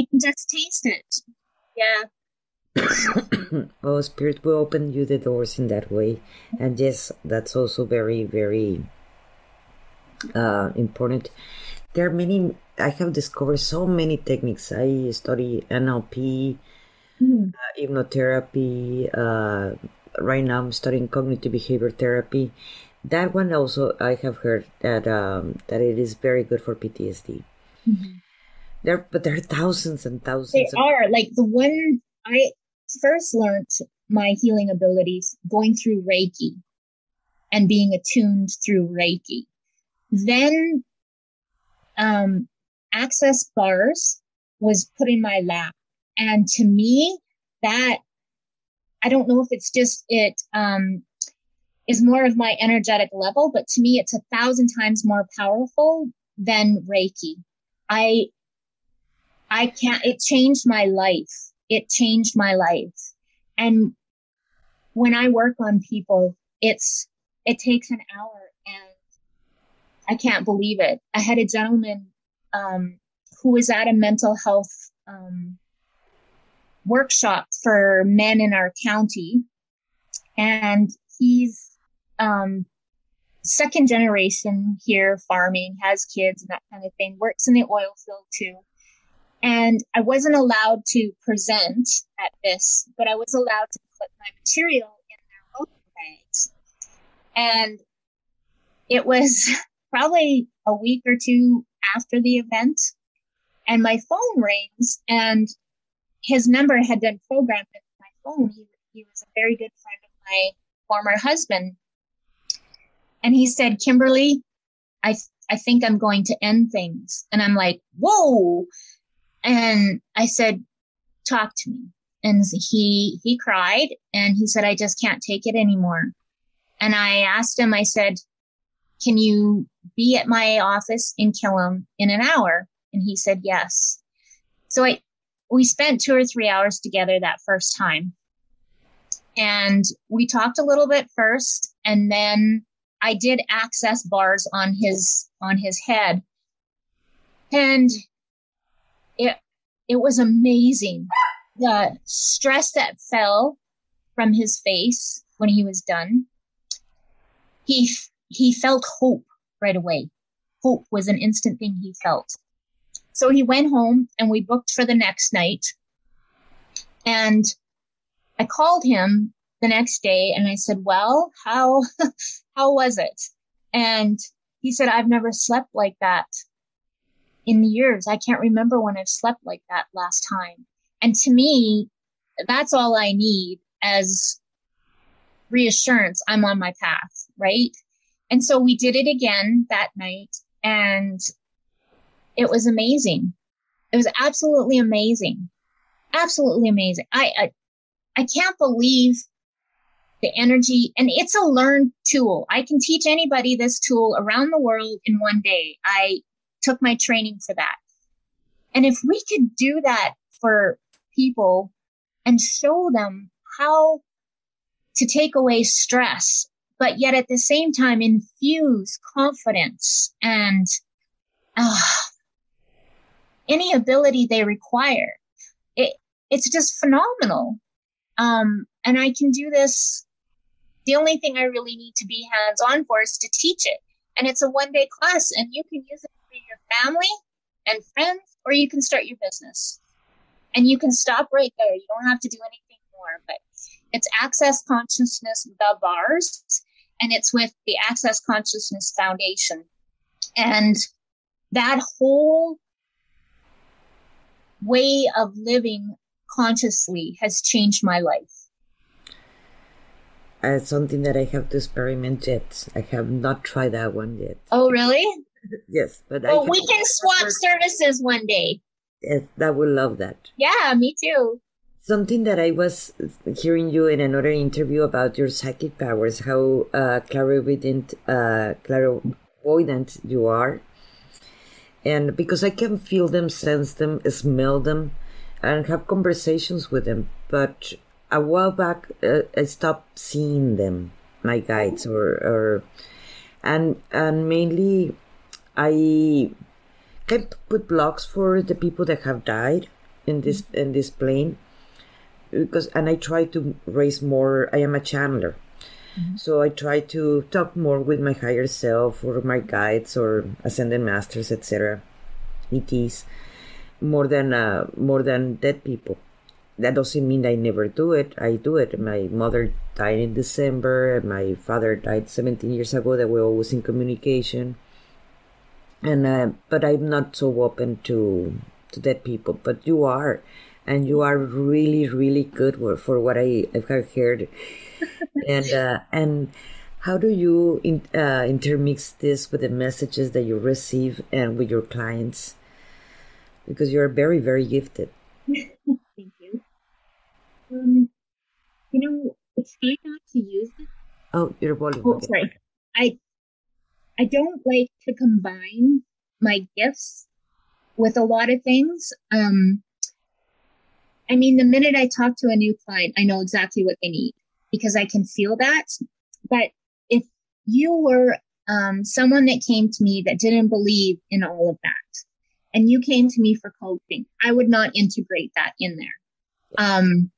I can just taste it. Yeah. Well, spirit will open you the doors in that way, and yes, that's also very, very uh, important. There are many I have discovered so many techniques. I study NLP, mm. uh, hypnotherapy. Uh, right now, I'm studying cognitive behavior therapy. That one also, I have heard that um, that it is very good for PTSD. Mm-hmm. There, but there are thousands and thousands. They are like the one I first learned my healing abilities going through Reiki and being attuned through Reiki. Then um, access bars was put in my lap. And to me, that I don't know if it's just it um, is more of my energetic level, but to me, it's a thousand times more powerful than Reiki. I I can't. It changed my life. It changed my life. And when I work on people, it's it takes an hour, and I can't believe it. I had a gentleman um, who was at a mental health um, workshop for men in our county. And he's, um, second generation here farming, has kids and that kind of thing, works in the oil field too. And I wasn't allowed to present at this, but I was allowed to put my material in their open bags. And it was probably a week or two after the event, and my phone rings, and his number had been programmed into my phone. He, he was a very good friend of my former husband. And he said, Kimberly, I, I think I'm going to end things. And I'm like, whoa. And I said, talk to me. And he, he cried and he said, I just can't take it anymore. And I asked him, I said, can you be at my office in Killam in an hour? And he said, yes. So I, we spent two or three hours together that first time. And we talked a little bit first and then I did access bars on his, on his head. And it, it was amazing. The stress that fell from his face when he was done. He, he felt hope right away. Hope was an instant thing he felt. So he went home and we booked for the next night. And I called him the next day and I said, well, how, how was it? And he said, I've never slept like that in the years. I can't remember when I've slept like that last time. And to me, that's all I need as reassurance. I'm on my path, right? And so we did it again that night and it was amazing. It was absolutely amazing. Absolutely amazing. I, I, I can't believe the energy and it's a learned tool. I can teach anybody this tool around the world in one day. I took my training for that. And if we could do that for people and show them how to take away stress, but yet at the same time infuse confidence and uh, any ability they require. It, it's just phenomenal. Um, and I can do this. The only thing I really need to be hands on for is to teach it. And it's a one day class and you can use it for your family and friends, or you can start your business and you can stop right there. You don't have to do anything more, but it's access consciousness, the bars, and it's with the access consciousness foundation. And that whole way of living consciously has changed my life. Uh, something that I have to experiment yet. I have not tried that one yet. Oh, really? Yes, but well, we can swap services one day. Yes, that would love that. Yeah, me too. Something that I was hearing you in another interview about your psychic powers, how uh, clairvoyant, uh, clairvoyant you are, and because I can feel them, sense them, smell them, and have conversations with them. But a while back, uh, I stopped seeing them, my guides, or, or and and mainly, I can put blocks for the people that have died in this in this plane, because and I try to raise more. I am a channeler. Mm-hmm. So I try to talk more with my higher self or my guides or ascended masters, etc. ETs more than uh, more than dead people. That doesn't mean I never do it. I do it. My mother died in December, and my father died 17 years ago. That we're always in communication. And uh, but I'm not so open to to dead people. But you are, and you are really really good for what I have heard and uh, and how do you in, uh, intermix this with the messages that you receive and with your clients? Because you're very very gifted. Thank you. Um, you know, it's hard not to use it. Oh, your volume. Oh, sorry. I I don't like to combine my gifts with a lot of things. Um, I mean, the minute I talk to a new client, I know exactly what they need because I can feel that. But if you were um, someone that came to me that didn't believe in all of that, and you came to me for coaching, I would not integrate that in there. Um,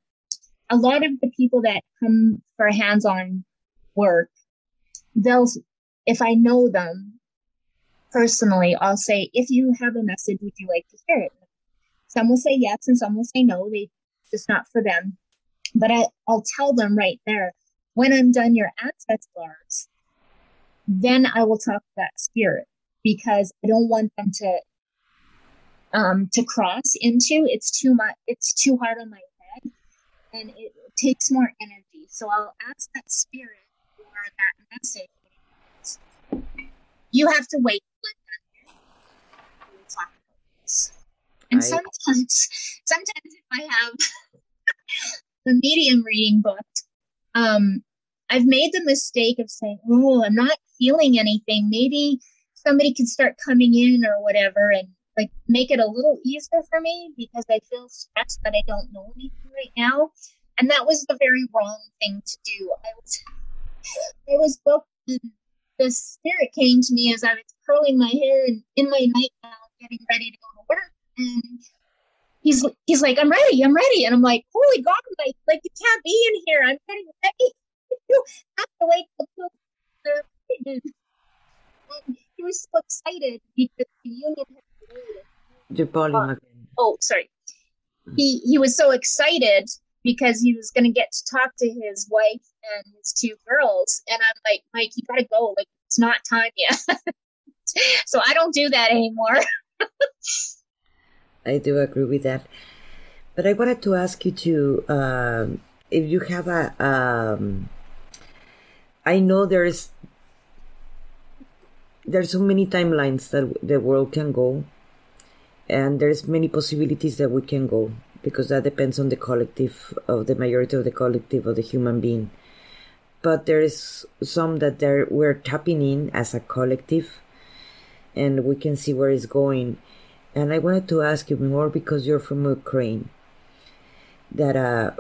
a lot of the people that come for hands-on work, they'll if I know them personally, I'll say, if you have a message, would you like to hear it? Some will say yes and some will say no. They just not for them. But I, I'll tell them right there, when I'm done your access bars, then I will talk to that spirit because I don't want them to um to cross into. It's too much it's too hard on my head and it takes more energy. So I'll ask that spirit for that message. You have to wait and I, sometimes, sometimes if I have the medium reading book, um, I've made the mistake of saying, "Oh, I'm not feeling anything. Maybe somebody can start coming in or whatever, and like make it a little easier for me because I feel stressed that I don't know anything right now." And that was the very wrong thing to do. I was, I was booked, the spirit came to me as I was curling my hair and in my nightgown, getting ready to go to work and he's he's like, I'm ready, I'm ready. And I'm like, holy God, like, like you can't be in here. I'm getting ready. you have to until the he was so excited because the union had Your volume uh, again. Oh, sorry. He he was so excited because he was going to get to talk to his wife and his two girls. And I'm like, Mike, you got to go. Like, it's not time yet. so I don't do that anymore. I do agree with that. But I wanted to ask you to, um, if you have a, um, I know there's there's so many timelines that the world can go, and there's many possibilities that we can go because that depends on the collective of the majority of the collective of the human being. But there is some that there we're tapping in as a collective, and we can see where it's going and I wanted to ask you more because you're from Ukraine. That uh,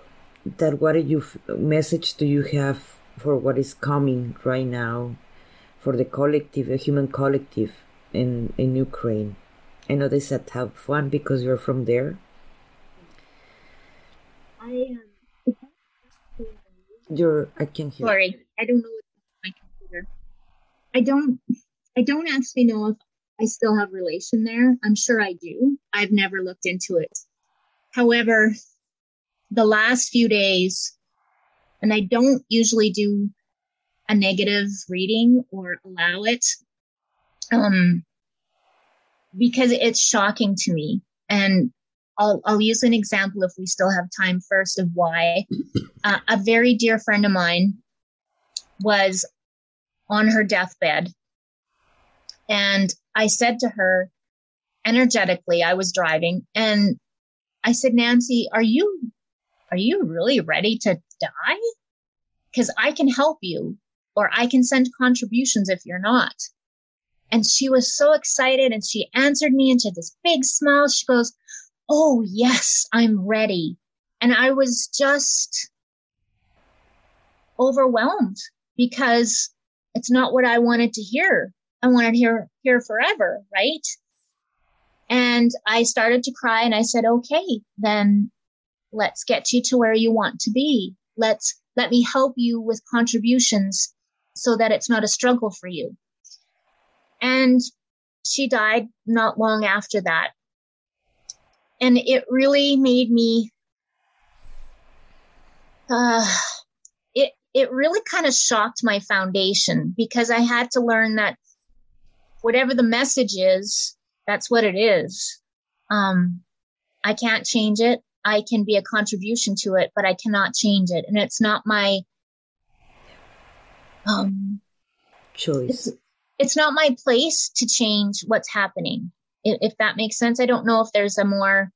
that what you message do you have for what is coming right now, for the collective, the human collective in in Ukraine? I know they said have fun because you're from there. I am. Um, you're. I can hear. Sorry, I don't know what's on my computer. I don't. I don't actually know if I still have relation there. I'm sure I do. I've never looked into it. However, the last few days, and I don't usually do a negative reading or allow it, um, because it's shocking to me. And I'll, I'll use an example if we still have time first of why. Uh, a very dear friend of mine was on her deathbed and I said to her energetically, I was driving and I said, Nancy, are you, are you really ready to die? Cause I can help you or I can send contributions if you're not. And she was so excited and she answered me into this big smile. She goes, Oh, yes, I'm ready. And I was just overwhelmed because it's not what I wanted to hear. I wanted to hear, here forever, right? And I started to cry and I said, okay, then let's get you to where you want to be. Let's let me help you with contributions so that it's not a struggle for you. And she died not long after that. And it really made me uh, it it really kind of shocked my foundation because I had to learn that whatever the message is, that's what it is. Um, I can't change it. I can be a contribution to it, but I cannot change it. And it's not my, um, choice. It's, it's not my place to change what's happening. If, that makes sense. I don't know if there's a more,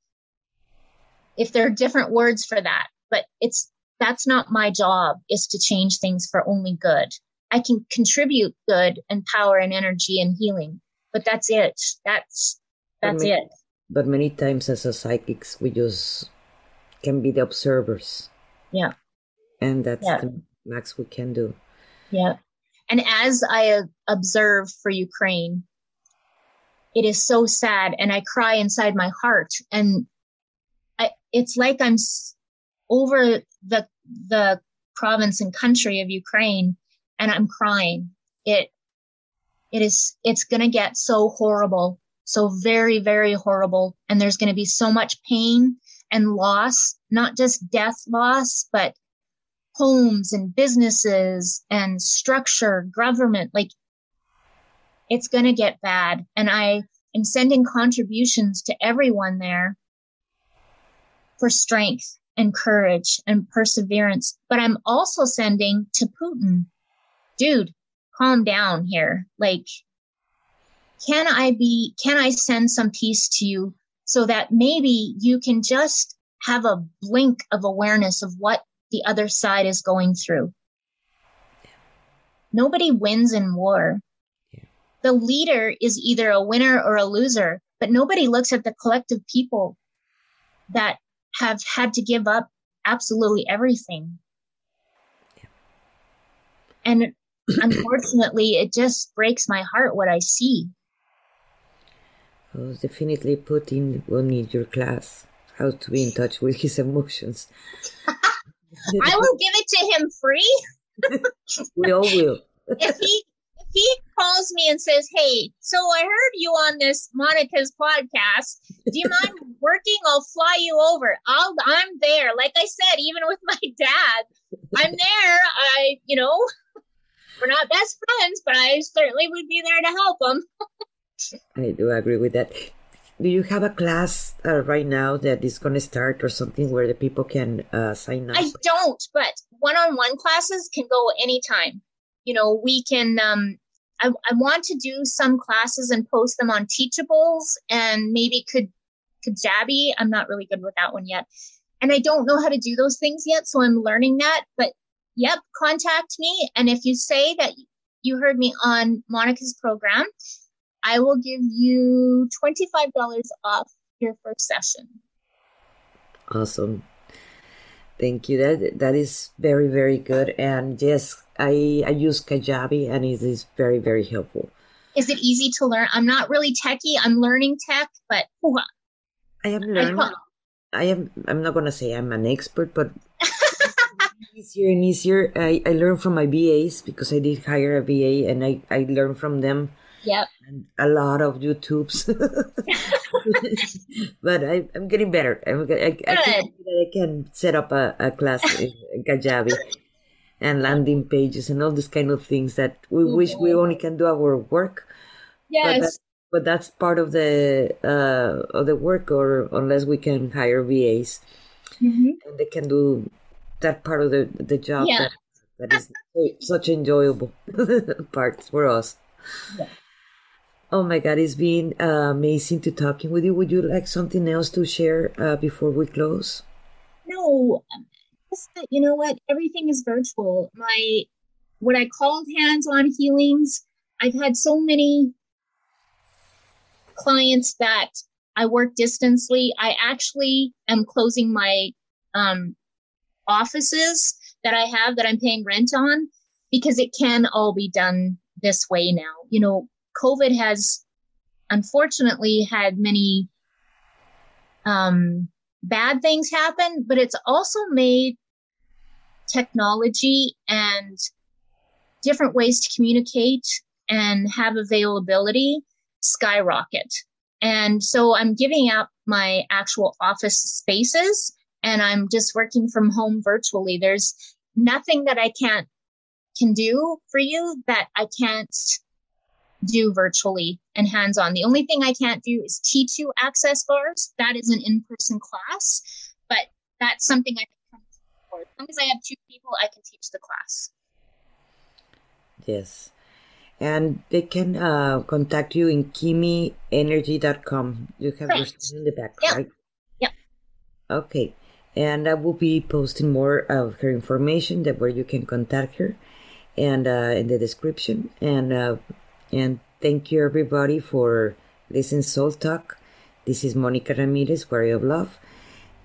if there are different words for that, but it's, that's not my job is to change things for only good. I can contribute good and power and energy and healing, but that's it. That's that's but many, it. But many times as a psychics, we just can be the observers. Yeah. And that's yeah. the max we can do. Yeah. And as I observe for Ukraine, it is so sad and I cry inside my heart and I, it's like I'm over the the province and country of Ukraine and I'm crying. It it is it's going to get so horrible so very very horrible and there's going to be so much pain and loss not just death loss but homes and businesses and structure government like it's going to get bad and i am sending contributions to everyone there for strength and courage and perseverance but i'm also sending to putin dude calm down here. Like, can I be, can I send some peace to you so that maybe you can just have a blink of awareness of what the other side is going through? Nobody wins in war. The leader is either a winner or a loser, but nobody looks at the collective people that have had to give up absolutely everything. And unfortunately, it just breaks my heart what I see. Oh, definitely Putin will need your class how to be in touch with his emotions. I will give it to him free. we all will. if he if he calls me and says, "Hey, so I heard you on this Monica's podcast. Do you mind working? I'll fly you over. I'll I'm there. Like I said, even with my dad, I'm there. I you know." we're not best friends, but I certainly would be there to help them. I do agree with that. Do you have a class uh, right now that is going to start or something where the people can uh, sign up? I don't, but one on one classes can go anytime. You know, we can, um, I, I want to do some classes and post them on Teachables and maybe could, Kajabi. I'm not really good with that one yet. And I don't know how to do those things yet. So I'm learning that. But yep, contact me. And if you say that you heard me on Monica's program, I will give you $25 off your first session. Awesome. Thank you. That that is very very good. And yes, I I use Kajabi and it is very very helpful. Is it easy to learn? I'm not really techie. I'm learning tech, but I am learning. I, I am. I'm not gonna say I'm an expert, but easier and easier. I, I learned from my VAs because I did hire a VA and I, I learned from them. Yep. And a lot of YouTubes. but I, am getting better. I'm, I, I, I, I can set up a, a class in Kajabi and landing pages and all these kind of things that we mm-hmm. wish we only can do our work. Yes. But, that, but that's part of the uh, of the work, or unless we can hire VAs, mm-hmm. and they can do that part of the the job yeah. that, that is such enjoyable part for us. Yeah. Oh my God, it's been uh, amazing to talking with you. Would you like something else to share uh, before we close? No, you know what? Everything is virtual. My what I called hands-on healings. I've had so many clients that I work distantly. I actually am closing my um, offices that I have that I'm paying rent on because it can all be done this way now. You know, COVID has unfortunately had many um, bad things happen, but it's also made technology and different ways to communicate and have availability skyrocket. And so I'm giving up my actual office spaces and I'm just working from home virtually. There's nothing that I can't can do for you that I can't do virtually and hands on. The only thing I can't do is teach you access bars. That is an in person class, but that's something I As long as I have two people, I can teach the class. Yes. And they can uh, contact you in kimmyenergy.com. You have right. your in the back, yep. right? Yep. Okay and I will be posting more of her information that where you can contact her, and uh, in the description. And uh, and thank you everybody for listening Soul Talk. This is Monica Ramirez, Warrior of Love,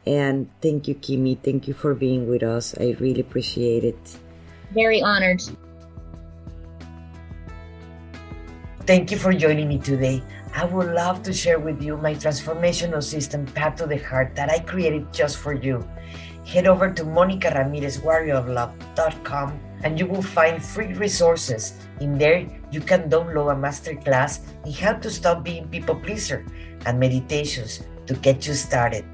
and thank you, Kimmy. Thank you for being with us. I really appreciate it. Very honored. Thank you for joining me today. I would love to share with you my transformational system, Path to the Heart, that I created just for you. Head over to MonicaRamirezWarriorOfLove.com and you will find free resources. In there, you can download a masterclass in how to stop being people pleaser and meditations to get you started.